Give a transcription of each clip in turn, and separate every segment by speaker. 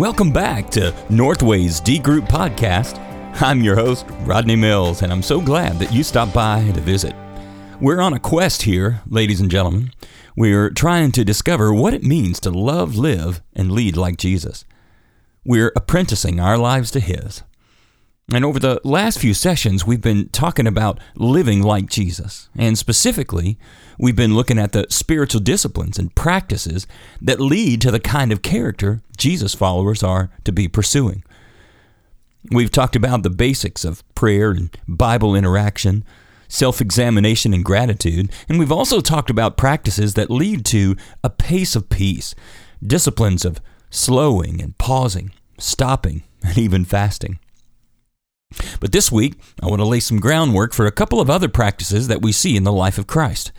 Speaker 1: Welcome back to Northway's D Group Podcast. I'm your host, Rodney Mills, and I'm so glad that you stopped by to visit. We're on a quest here, ladies and gentlemen. We're trying to discover what it means to love, live, and lead like Jesus. We're apprenticing our lives to His. And over the last few sessions, we've been talking about living like Jesus. And specifically, we've been looking at the spiritual disciplines and practices that lead to the kind of character Jesus followers are to be pursuing. We've talked about the basics of prayer and Bible interaction, self examination and gratitude, and we've also talked about practices that lead to a pace of peace, disciplines of slowing and pausing, stopping, and even fasting. But this week, I want to lay some groundwork for a couple of other practices that we see in the life of Christ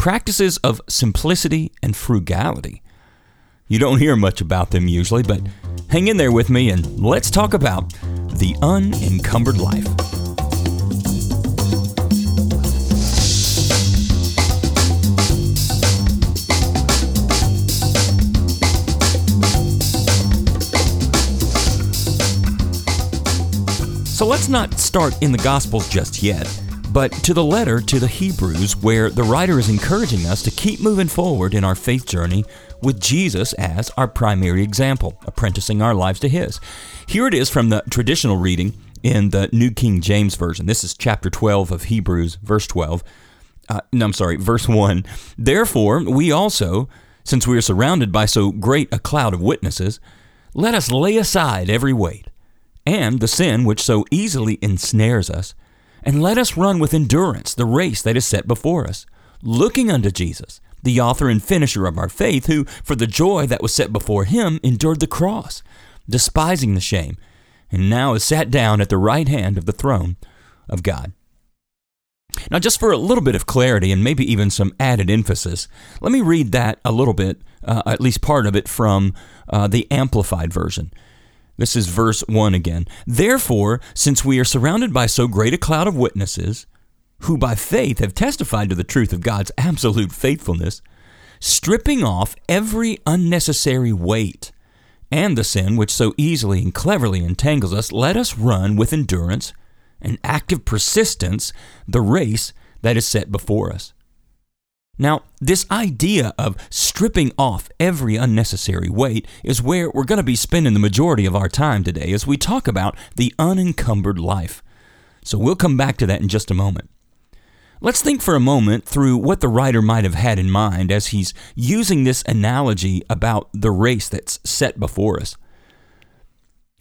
Speaker 1: practices of simplicity and frugality. You don't hear much about them usually, but hang in there with me and let's talk about the unencumbered life. So let's not start in the Gospels just yet, but to the letter to the Hebrews, where the writer is encouraging us to keep moving forward in our faith journey with Jesus as our primary example, apprenticing our lives to His. Here it is from the traditional reading in the New King James Version. This is chapter 12 of Hebrews, verse 12. Uh, no, I'm sorry, verse 1. Therefore, we also, since we are surrounded by so great a cloud of witnesses, let us lay aside every weight and the sin which so easily ensnares us, and let us run with endurance the race that is set before us, looking unto Jesus, the author and finisher of our faith, who, for the joy that was set before him, endured the cross, despising the shame, and now is sat down at the right hand of the throne of God. Now, just for a little bit of clarity and maybe even some added emphasis, let me read that a little bit, uh, at least part of it, from uh, the Amplified Version. This is verse 1 again. Therefore, since we are surrounded by so great a cloud of witnesses, who by faith have testified to the truth of God's absolute faithfulness, stripping off every unnecessary weight and the sin which so easily and cleverly entangles us, let us run with endurance and active persistence the race that is set before us. Now, this idea of stripping off every unnecessary weight is where we're going to be spending the majority of our time today as we talk about the unencumbered life. So we'll come back to that in just a moment. Let's think for a moment through what the writer might have had in mind as he's using this analogy about the race that's set before us.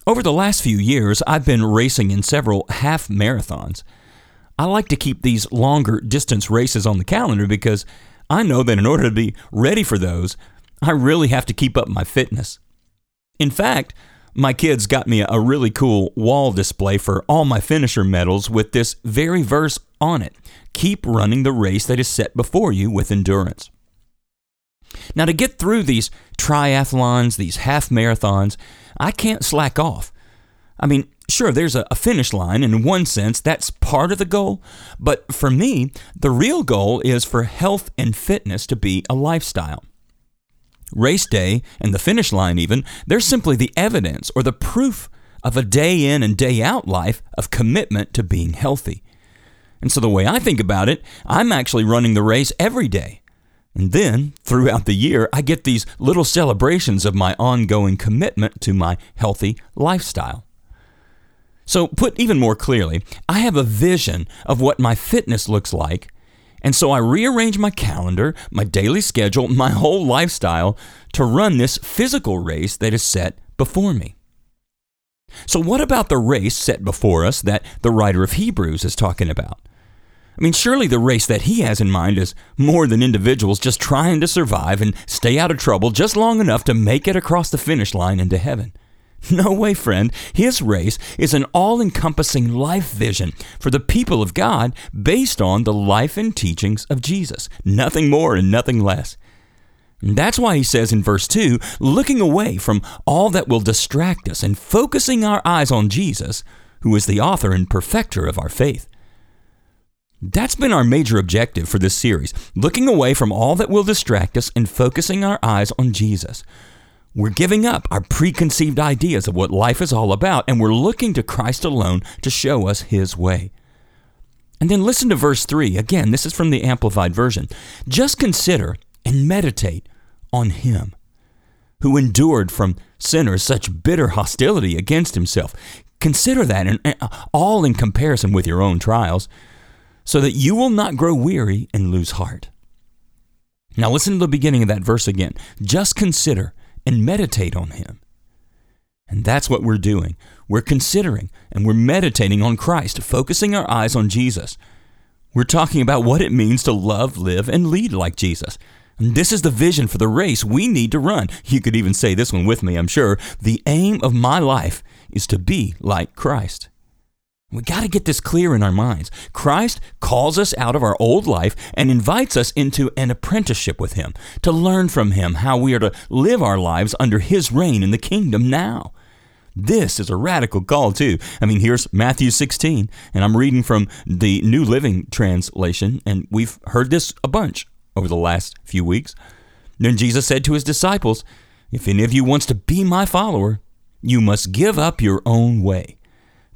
Speaker 1: Over the last few years, I've been racing in several half marathons. I like to keep these longer distance races on the calendar because I know that in order to be ready for those, I really have to keep up my fitness. In fact, my kids got me a really cool wall display for all my finisher medals with this very verse on it Keep running the race that is set before you with endurance. Now, to get through these triathlons, these half marathons, I can't slack off. I mean, sure, there's a, finish line, in one sense, that's part of the goal. But for me, the real goal is for health and fitness to be a lifestyle. Race day and the finish line, even, they're simply the evidence or the proof of a day in and day out life of commitment to being healthy. And so, the way I think about it, I'm actually running the race every day. And then, throughout the year, I get these little celebrations of my ongoing commitment to my healthy lifestyle. So, put even more clearly, I have a vision of what my fitness looks like, and so I rearrange my calendar, my daily schedule, my whole lifestyle to run this physical race that is set before me. So, what about the race set before us that the writer of Hebrews is talking about? I mean, surely the race that he has in mind is more than individuals just trying to survive and stay out of trouble just long enough to make it across the finish line into heaven. No way, friend. His race is an all encompassing life vision for the people of God based on the life and teachings of Jesus. Nothing more and nothing less. That's why he says in verse 2 looking away from all that will distract us and focusing our eyes on Jesus, who is the author and perfecter of our faith. That's been our major objective for this series looking away from all that will distract us and focusing our eyes on Jesus We're giving up our preconceived ideas of what life is all about, and we're looking to Christ alone to show us His way. And then listen to verse 3. Again, this is from the Amplified Version. Just consider and meditate on Him who endured from sinners such bitter hostility against Himself. Consider that, and all in comparison with your own trials, so that you will not grow weary and lose heart. Now, listen to the beginning of that verse again. Just consider and meditate on Him. And that's what we're doing. We're considering and we're meditating on Christ, focusing our eyes on Jesus. We're talking about what it means to love, live, and lead like Jesus. And this is the vision for the race we need to run. You could even say this one with me, I'm sure. The aim of my life is to be like Christ. We got to get this clear in our minds. Christ calls us out of our old life and invites us into an apprenticeship with Him, to learn from Him how we are to live our lives under His reign in the kingdom now. This is a radical call, too. I mean, here's Matthew 16, and I'm reading from the New Living Translation, and we've heard this a bunch over the last few weeks. Then Jesus said to his disciples, If any of you wants to be my follower, you must give up your own way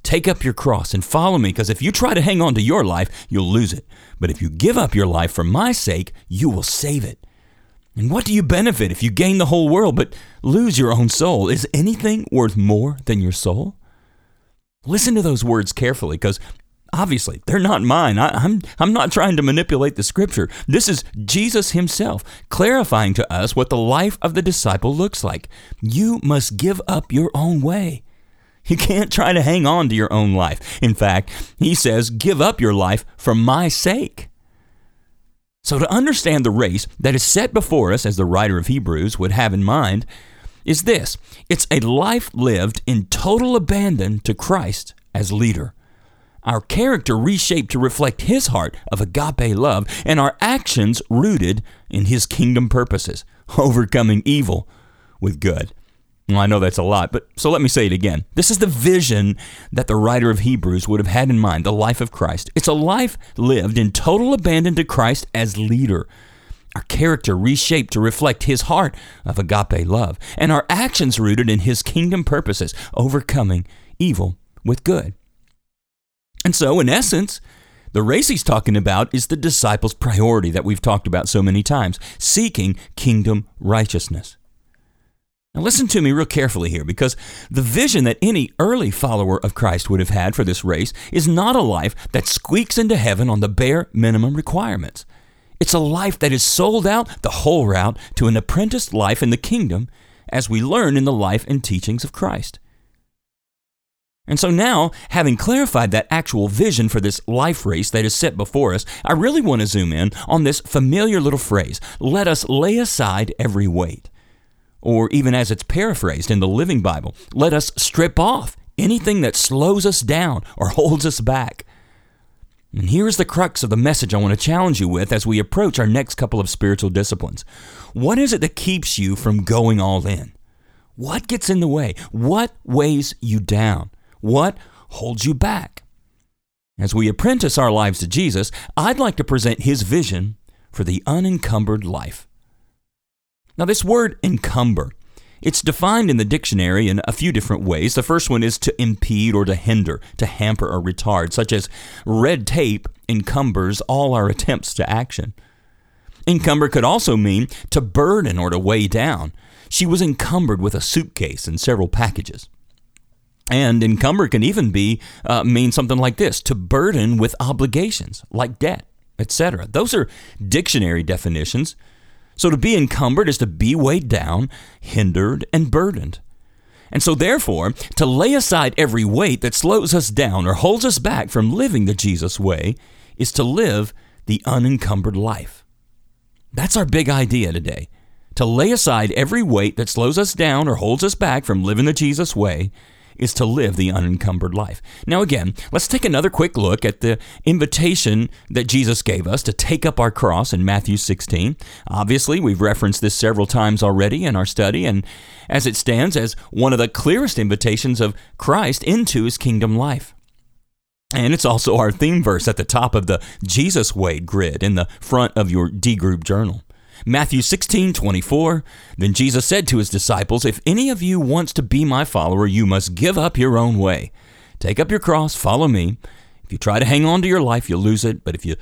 Speaker 1: Take up your cross and follow me, because if you try to hang on to your life, you'll lose it. But if you give up your life for my sake, you will save it. And what do you benefit if you gain the whole world but lose your own soul? Is anything worth more than your soul? Listen to those words carefully, because obviously they're not mine. I, am I'm, I'm not trying to manipulate the scripture. This is Jesus himself clarifying to us what the life of the disciple looks like. You must give up your own way. You can't try to hang on to your own life. In fact, he says, Give up your life for my sake. So, to understand the race that is set before us, as the writer of Hebrews would have in mind, is this it's a life lived in total abandon to Christ as leader. Our character reshaped to reflect His heart of agape love, and our actions rooted in His kingdom purposes, overcoming evil with good. Well, I know that's a lot, but so let me say it again. This is the vision that the writer of Hebrews would have had in mind the life of Christ. It's a life lived in total abandon to Christ as leader. Our character reshaped to reflect his heart of agape love, and our actions rooted in his kingdom purposes, overcoming evil with good. And so, in essence, the race he's talking about is the disciples' priority that we've talked about so many times seeking kingdom righteousness. Now, listen to me real carefully here because the vision that any early follower of Christ would have had for this race is not a life that squeaks into heaven on the bare minimum requirements. It's a life that is sold out the whole route to an apprenticed life in the kingdom, as we learn in the life and teachings of Christ. And so now, having clarified that actual vision for this life race that is set before us, I really want to zoom in on this familiar little phrase let us lay aside every weight or even as it's paraphrased in the Living Bible, let us strip off anything that slows us down or holds us back. And here's the crux of the message I want to challenge you with as we approach our next couple of spiritual disciplines. What is it that keeps you from going all in? What gets in the way? What weighs you down? What holds you back? As we apprentice our lives to Jesus, I'd like to present his vision for the unencumbered life. Now, this word encumber, it's defined in the dictionary in a few different ways. The first one is to impede or to hinder, to hamper or retard, such as red tape encumbers all our attempts to action. Encumber could also mean to burden or to weigh down. She was encumbered with a suitcase and several packages. And encumber can even be uh, mean something like this: to burden with obligations, like debt, etc. Those are dictionary definitions. So to be encumbered is to be weighed down, hindered, and burdened. And so, therefore, to lay aside every weight that slows us down or holds us back from living the Jesus way is to live the unencumbered life. That's our big idea today. To lay aside every weight that slows us down or holds us back from living the Jesus way is to live the unencumbered life. Now, again, let's take another quick look at the invitation that Jesus gave us to take up our cross in Matthew 16. Obviously, we've referenced this several times already in our study, and as it stands as one of the clearest invitations of Christ into his kingdom life. And it's also our theme verse at the top of the Jesus Way grid in the front of your D group journal. Matthew 16, 24. Then Jesus said to his disciples, If any of you wants to be my follower, you must give up your own way. Take up your cross, follow me. If you try to hang on to your life, you'll lose it. But if you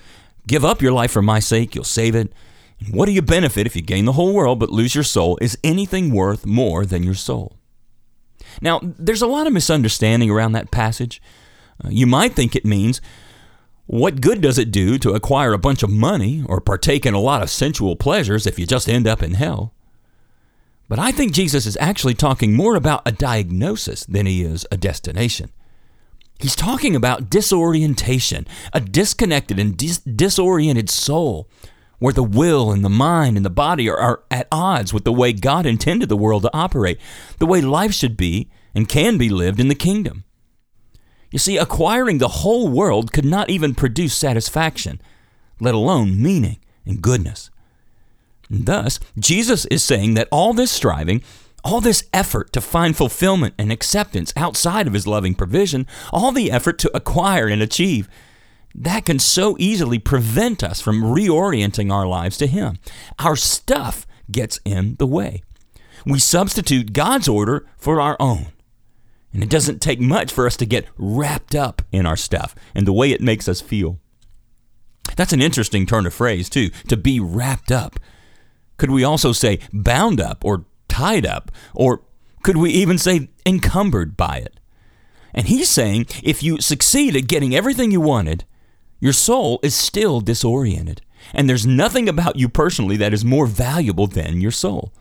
Speaker 1: give up your life for my sake, you'll save it. And what do you benefit if you gain the whole world but lose your soul? Is anything worth more than your soul? Now, there's a lot of misunderstanding around that passage. Uh, you might think it means what good does it do to acquire a bunch of money or partake in a lot of sensual pleasures if you just end up in hell? But I think Jesus is actually talking more about a diagnosis than he is a destination. He's talking about disorientation, a disconnected and dis- disoriented soul, where the will and the mind and the body are, are at odds with the way God intended the world to operate, the way life should be and can be lived in the kingdom. You see, acquiring the whole world could not even produce satisfaction, let alone meaning and goodness. And thus, Jesus is saying that all this striving, all this effort to find fulfillment and acceptance outside of His loving provision, all the effort to acquire and achieve, that can so easily prevent us from reorienting our lives to Him. Our stuff gets in the way. We substitute God's order for our own. And it doesn't take much for us to get wrapped up in our stuff and the way it makes us feel. That's an interesting turn of phrase, too, to be wrapped up. Could we also say bound up or tied up? Or could we even say encumbered by it? And he's saying if you succeed at getting everything you wanted, your soul is still disoriented. And there's nothing about you personally that is more valuable than your soul.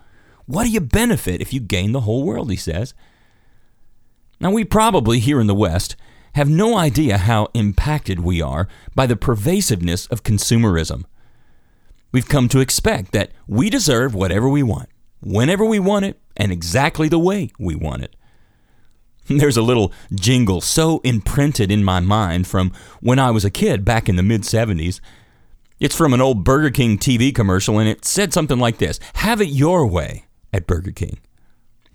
Speaker 1: What do you benefit if you gain the whole world, he says? Now, we probably here in the West have no idea how impacted we are by the pervasiveness of consumerism. We've come to expect that we deserve whatever we want, whenever we want it, and exactly the way we want it. There's a little jingle so imprinted in my mind from when I was a kid back in the mid 70s. It's from an old Burger King TV commercial, and it said something like this Have it your way at Burger King.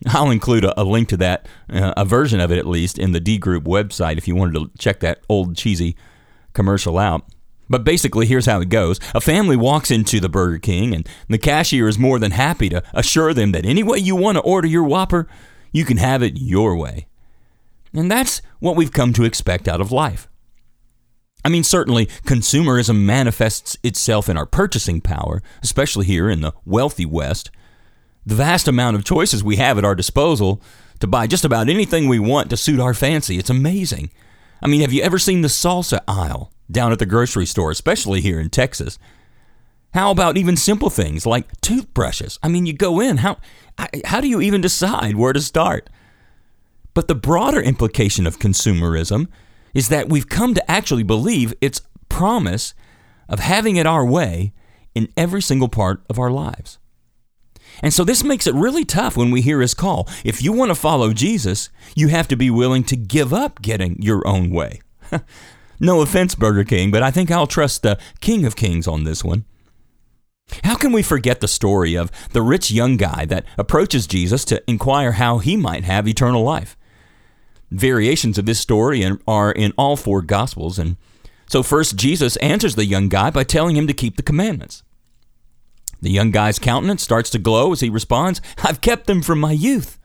Speaker 1: I'll include a, a link to that, uh, a version of it at least, in the D Group website if you wanted to check that old cheesy commercial out. But basically, here's how it goes. A family walks into the Burger King, and the cashier is more than happy to assure them that any way you want to order your Whopper, you can have it your way. And that's what we've come to expect out of life. I mean, certainly, consumerism manifests itself in our purchasing power, especially here in the wealthy West the vast amount of choices we have at our disposal to buy just about anything we want to suit our fancy. It's amazing. I mean, have you ever seen the salsa aisle down at the grocery store, especially here in Texas? How about even simple things like toothbrushes? I mean, you go in, how how do you even decide where to start? But the broader implication of consumerism is that we've come to actually believe its promise of having it our way in every single part of our lives. And so this makes it really tough when we hear his call. If you want to follow Jesus, you have to be willing to give up getting your own way. no offense, Burger King, but I think I'll trust the King of Kings on this one. How can we forget the story of the rich young guy that approaches Jesus to inquire how he might have eternal life? Variations of this story are in all four Gospels, and so first Jesus answers the young guy by telling him to keep the commandments. The young guy's countenance starts to glow as he responds, I've kept them from my youth.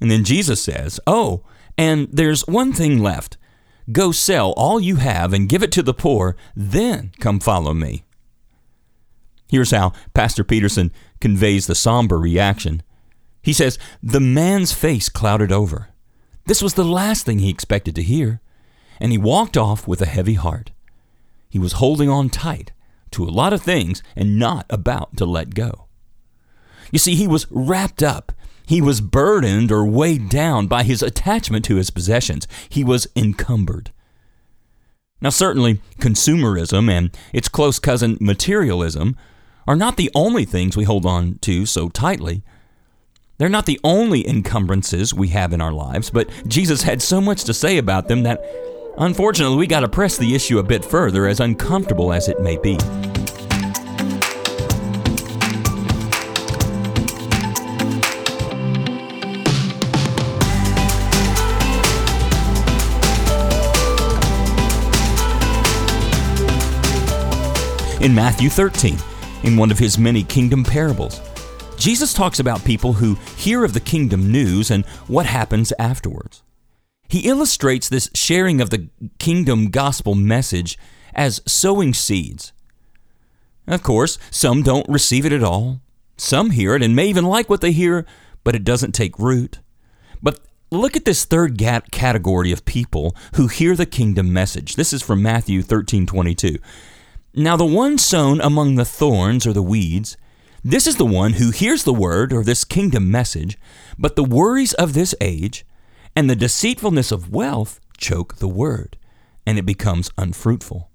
Speaker 1: And then Jesus says, Oh, and there's one thing left. Go sell all you have and give it to the poor, then come follow me. Here's how Pastor Peterson conveys the somber reaction. He says, The man's face clouded over. This was the last thing he expected to hear, and he walked off with a heavy heart. He was holding on tight to a lot of things and not about to let go. You see, he was wrapped up. He was burdened or weighed down by his attachment to his possessions. He was encumbered. Now, certainly, consumerism and its close cousin materialism are not the only things we hold on to so tightly. They're not the only encumbrances we have in our lives, but Jesus had so much to say about them that Unfortunately, we got to press the issue a bit further, as uncomfortable as it may be. In Matthew 13, in one of his many kingdom parables. Jesus talks about people who hear of the kingdom news and what happens afterwards. He illustrates this sharing of the kingdom gospel message as sowing seeds. Of course, some don't receive it at all. Some hear it and may even like what they hear, but it doesn't take root. But look at this third category of people who hear the kingdom message. This is from Matthew 13:22. Now, the one sown among the thorns or the weeds, this is the one who hears the word or this kingdom message, but the worries of this age and the deceitfulness of wealth choke the word, and it becomes unfruitful.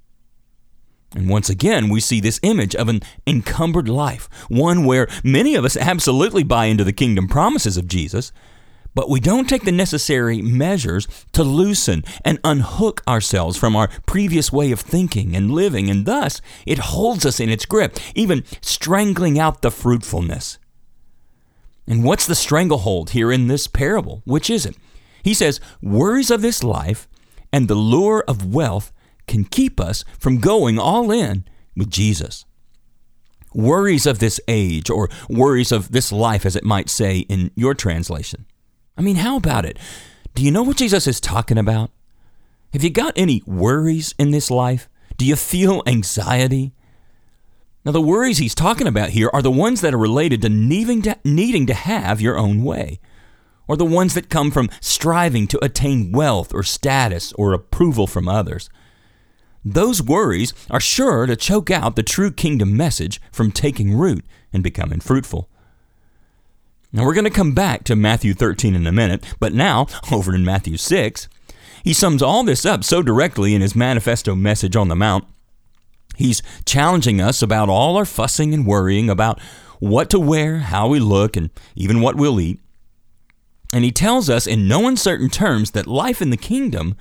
Speaker 1: And once again, we see this image of an encumbered life, one where many of us absolutely buy into the kingdom promises of Jesus, but we don't take the necessary measures to loosen and unhook ourselves from our previous way of thinking and living, and thus it holds us in its grip, even strangling out the fruitfulness. And what's the stranglehold here in this parable? Which is it? He says, Worries of this life and the lure of wealth can keep us from going all in with Jesus. Worries of this age, or worries of this life, as it might say in your translation. I mean, how about it? Do you know what Jesus is talking about? Have you got any worries in this life? Do you feel anxiety? Now, the worries he's talking about here are the ones that are related to needing to, needing to have your own way, or the ones that come from striving to attain wealth or status or approval from others. Those worries are sure to choke out the true kingdom message from taking root and becoming fruitful. Now we're going to come back to Matthew 13 in a minute, but now, over in Matthew 6, he sums all this up so directly in his manifesto message on the Mount. He's challenging us about all our fussing and worrying about what to wear, how we look, and even what we'll eat. And he tells us in no uncertain terms that life in the kingdom,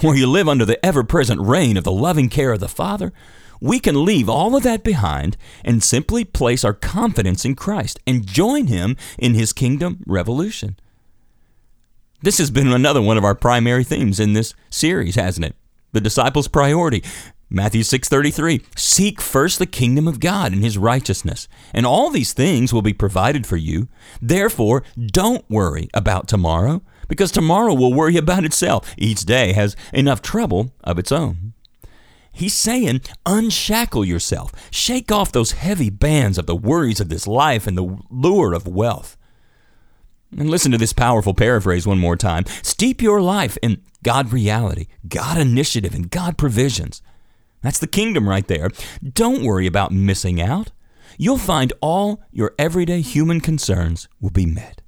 Speaker 1: where you live under the ever present reign of the loving care of the Father, we can leave all of that behind and simply place our confidence in Christ and join Him in His kingdom revolution. This has been another one of our primary themes in this series, hasn't it? The disciples' priority. Matthew 6:33 Seek first the kingdom of God and his righteousness and all these things will be provided for you therefore don't worry about tomorrow because tomorrow will worry about itself each day has enough trouble of its own He's saying, unshackle yourself. Shake off those heavy bands of the worries of this life and the lure of wealth. And listen to this powerful paraphrase one more time. Steep your life in God reality, God initiative, and God provisions. That's the kingdom right there. Don't worry about missing out. You'll find all your everyday human concerns will be met.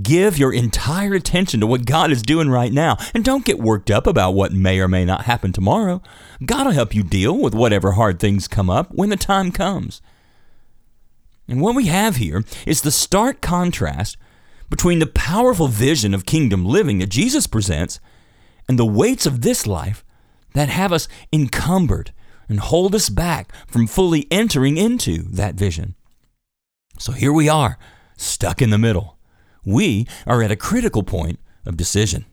Speaker 1: Give your entire attention to what God is doing right now and don't get worked up about what may or may not happen tomorrow. God will help you deal with whatever hard things come up when the time comes. And what we have here is the stark contrast between the powerful vision of kingdom living that Jesus presents and the weights of this life that have us encumbered and hold us back from fully entering into that vision. So here we are, stuck in the middle we are at a critical point of decision.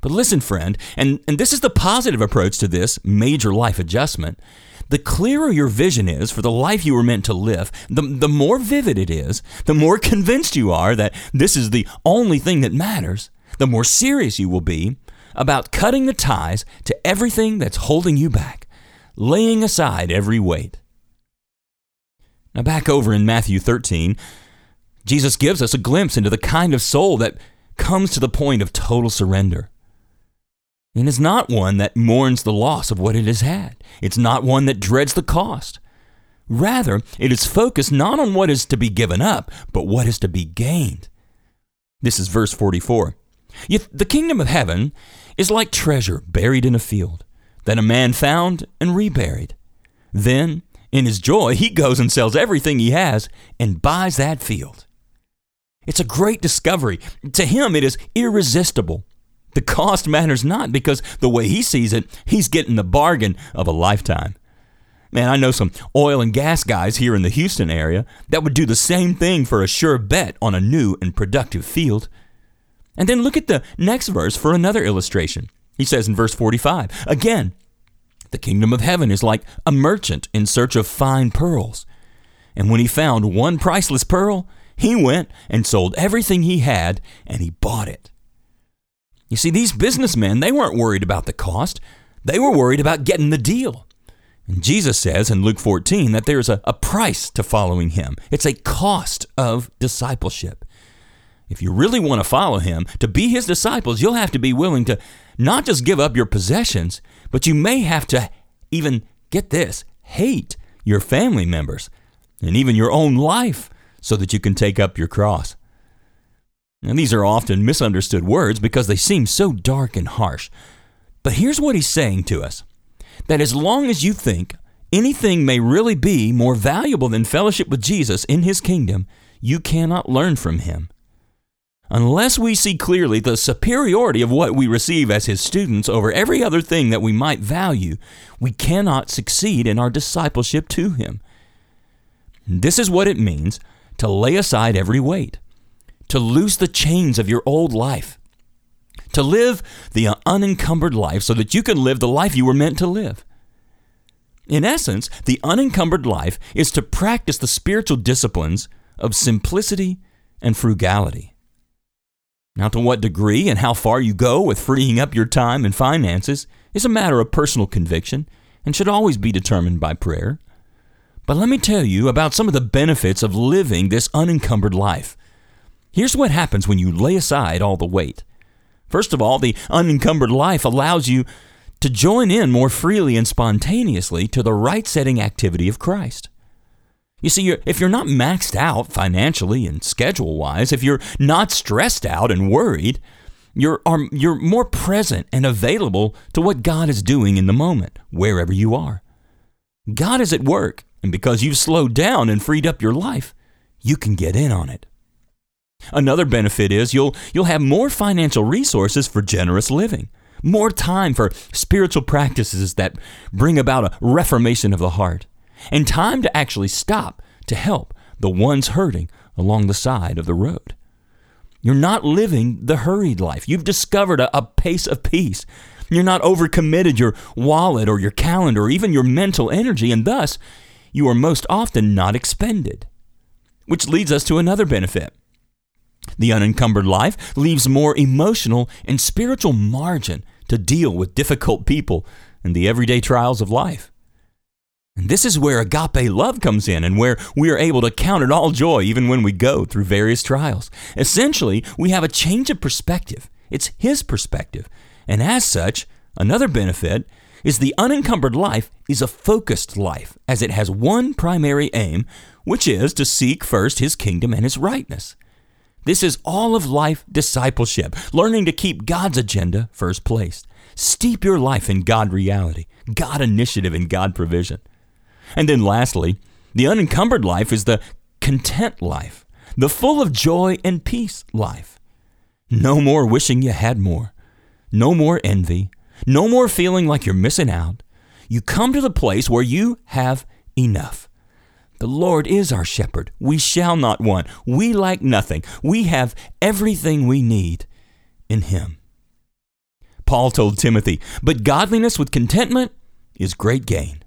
Speaker 1: But listen, friend, and, and this is the positive approach to this major life adjustment. The clearer your vision is for the life you were meant to live, the, the more vivid it is, the more convinced you are that this is the only thing that matters, the more serious you will be about cutting the ties to everything that's holding you back, laying aside every weight. Now, back over in Matthew 13, Jesus gives us a glimpse into the kind of soul that comes to the point of total surrender. And is not one that mourns the loss of what it has had. It's not one that dreads the cost. Rather, it is focused not on what is to be given up, but what is to be gained. This is verse 44. Yet The kingdom of heaven is like treasure buried in a field that a man found and reburied. Then, in his joy, he goes and sells everything he has and buys that field. It's a great discovery. To him, it is irresistible. The cost matters not because the way he sees it, he's getting the bargain of a lifetime. Man, I know some oil and gas guys here in the Houston area that would do the same thing for a sure bet on a new and productive field. And then look at the next verse for another illustration. He says in verse 45 Again, The kingdom of heaven is like a merchant in search of fine pearls. And when he found one priceless pearl, he went and sold everything he had and he bought it. You see, these businessmen, they weren't worried about the cost, they were worried about getting the deal. And Jesus says in Luke 14 that there's a, a price to following him, it's a cost of discipleship. If you really want to follow him, to be his disciples, you'll have to be willing to not just give up your possessions, but you may have to even, get this, hate your family members and even your own life so that you can take up your cross. Now, these are often misunderstood words because they seem so dark and harsh. But here's what he's saying to us that as long as you think anything may really be more valuable than fellowship with Jesus in his kingdom, you cannot learn from him. Unless we see clearly the superiority of what we receive as his students over every other thing that we might value, we cannot succeed in our discipleship to him. This is what it means to lay aside every weight, to loose the chains of your old life, to live the unencumbered life so that you can live the life you were meant to live. In essence, the unencumbered life is to practice the spiritual disciplines of simplicity and frugality. Now, to what degree and how far you go with freeing up your time and finances is a matter of personal conviction and should always be determined by prayer. But let me tell you about some of the benefits of living this unencumbered life. Here's what happens when you lay aside all the weight. First of all, the unencumbered life allows you to join in more freely and spontaneously to the right setting activity of Christ. You see, if you're not maxed out financially and schedule wise, if you're not stressed out and worried, you're, are, you're more present and available to what God is doing in the moment, wherever you are. God is at work, and because you've slowed down and freed up your life, you can get in on it. Another benefit is you'll, you'll have more financial resources for generous living, more time for spiritual practices that bring about a reformation of the heart, and time to actually stop to help the ones hurting along the side of the road. You're not living the hurried life. You've discovered a, a pace of peace. You're not overcommitted your wallet or your calendar or even your mental energy, and thus you are most often not expended. Which leads us to another benefit. The unencumbered life leaves more emotional and spiritual margin to deal with difficult people and the everyday trials of life. And this is where agape love comes in and where we are able to count it all joy even when we go through various trials. Essentially, we have a change of perspective. It's His perspective. And as such, another benefit is the unencumbered life is a focused life, as it has one primary aim, which is to seek first His kingdom and His rightness. This is all of life discipleship, learning to keep God's agenda first place. Steep your life in God reality, God initiative, and God provision. And then lastly, the unencumbered life is the content life, the full of joy and peace life. No more wishing you had more, no more envy, no more feeling like you're missing out. You come to the place where you have enough. The Lord is our shepherd. We shall not want. We lack nothing. We have everything we need in Him. Paul told Timothy, But godliness with contentment is great gain.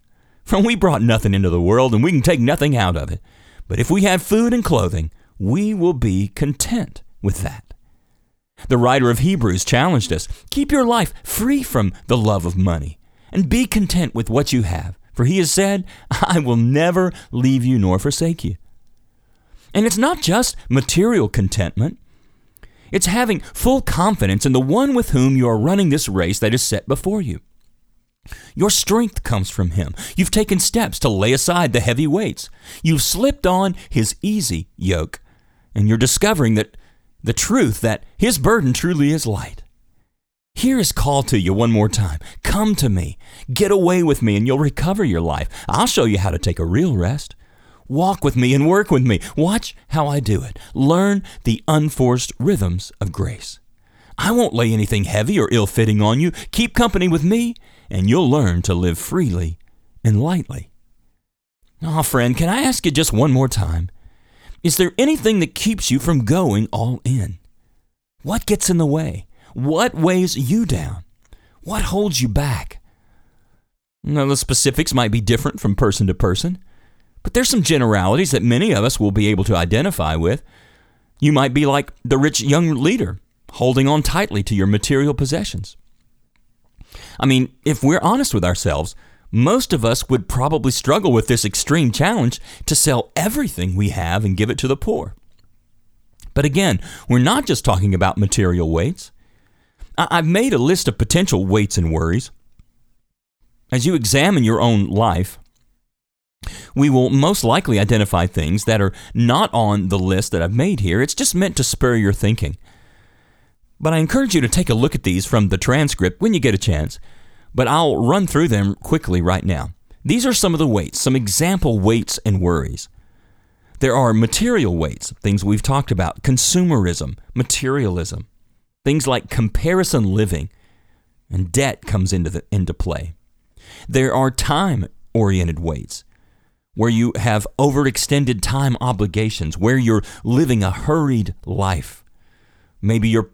Speaker 1: For we brought nothing into the world, and we can take nothing out of it. But if we have food and clothing, we will be content with that. The writer of Hebrews challenged us keep your life free from the love of money and be content with what you have. For he has said, I will never leave you nor forsake you. And it's not just material contentment, it's having full confidence in the one with whom you are running this race that is set before you. Your strength comes from him. You've taken steps to lay aside the heavy weights. You've slipped on his easy yoke, and you're discovering that the truth that His burden truly is light. Here is call to you one more time Come to me, get away with me, and you'll recover your life. I'll show you how to take a real rest. Walk with me and work with me. Watch how I do it. Learn the unforced rhythms of grace. I won't lay anything heavy or ill fitting on you. Keep company with me, and you'll learn to live freely and lightly. Ah, oh, friend, can I ask you just one more time? Is there anything that keeps you from going all in? What gets in the way? What weighs you down? What holds you back? Now, the specifics might be different from person to person, but there's some generalities that many of us will be able to identify with. You might be like the rich young leader, holding on tightly to your material possessions. I mean, if we're honest with ourselves, most of us would probably struggle with this extreme challenge to sell everything we have and give it to the poor. But again, we're not just talking about material weights. I've made a list of potential weights and worries. As you examine your own life, we will most likely identify things that are not on the list that I've made here. It's just meant to spur your thinking. But I encourage you to take a look at these from the transcript when you get a chance. But I'll run through them quickly right now. These are some of the weights, some example weights and worries. There are material weights, things we've talked about, consumerism, materialism, things like comparison living, and debt comes into, the, into play. There are time oriented weights, where you have overextended time obligations, where you're living a hurried life. Maybe you're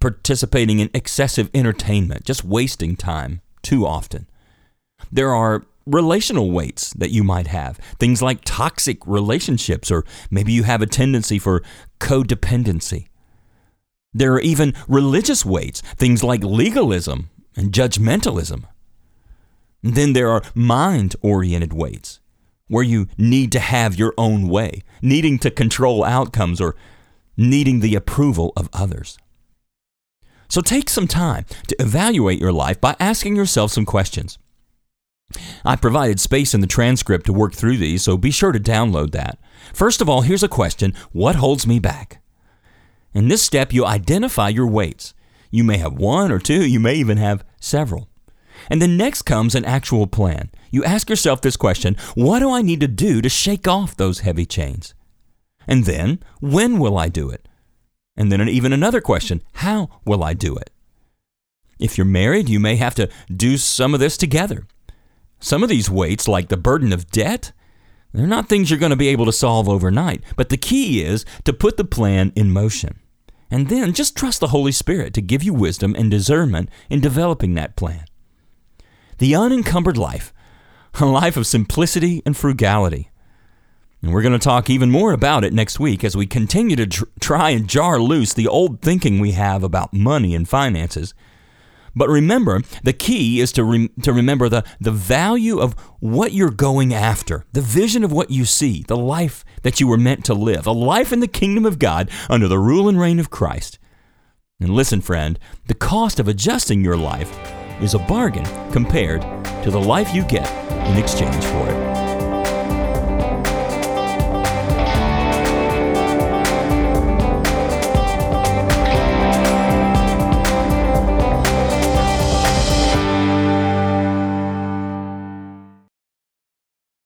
Speaker 1: participating in excessive entertainment, just wasting time too often. There are relational weights that you might have, things like toxic relationships, or maybe you have a tendency for codependency. There are even religious weights, things like legalism and judgmentalism. And then there are mind oriented weights, where you need to have your own way, needing to control outcomes or needing the approval of others. So take some time to evaluate your life by asking yourself some questions. I provided space in the transcript to work through these, so be sure to download that. First of all, here's a question What holds me back? In this step, you identify your weights. You may have one or two, you may even have several. And then next comes an actual plan. You ask yourself this question What do I need to do to shake off those heavy chains? And then, when will I do it? And then even another question how will I do it? If you're married, you may have to do some of this together. Some of these weights, like the burden of debt, they're not things you're going to be able to solve overnight, but the key is to put the plan in motion. And then just trust the Holy Spirit to give you wisdom and discernment in developing that plan. The unencumbered life, a life of simplicity and frugality, and we're going to talk even more about it next week as we continue to tr- try and jar loose the old thinking we have about money and finances. But remember, the key is to, re- to remember the, the value of what you're going after, the vision of what you see, the life that you were meant to live, a life in the kingdom of God under the rule and reign of Christ. And listen, friend, the cost of adjusting your life is a bargain compared to the life you get in exchange for it.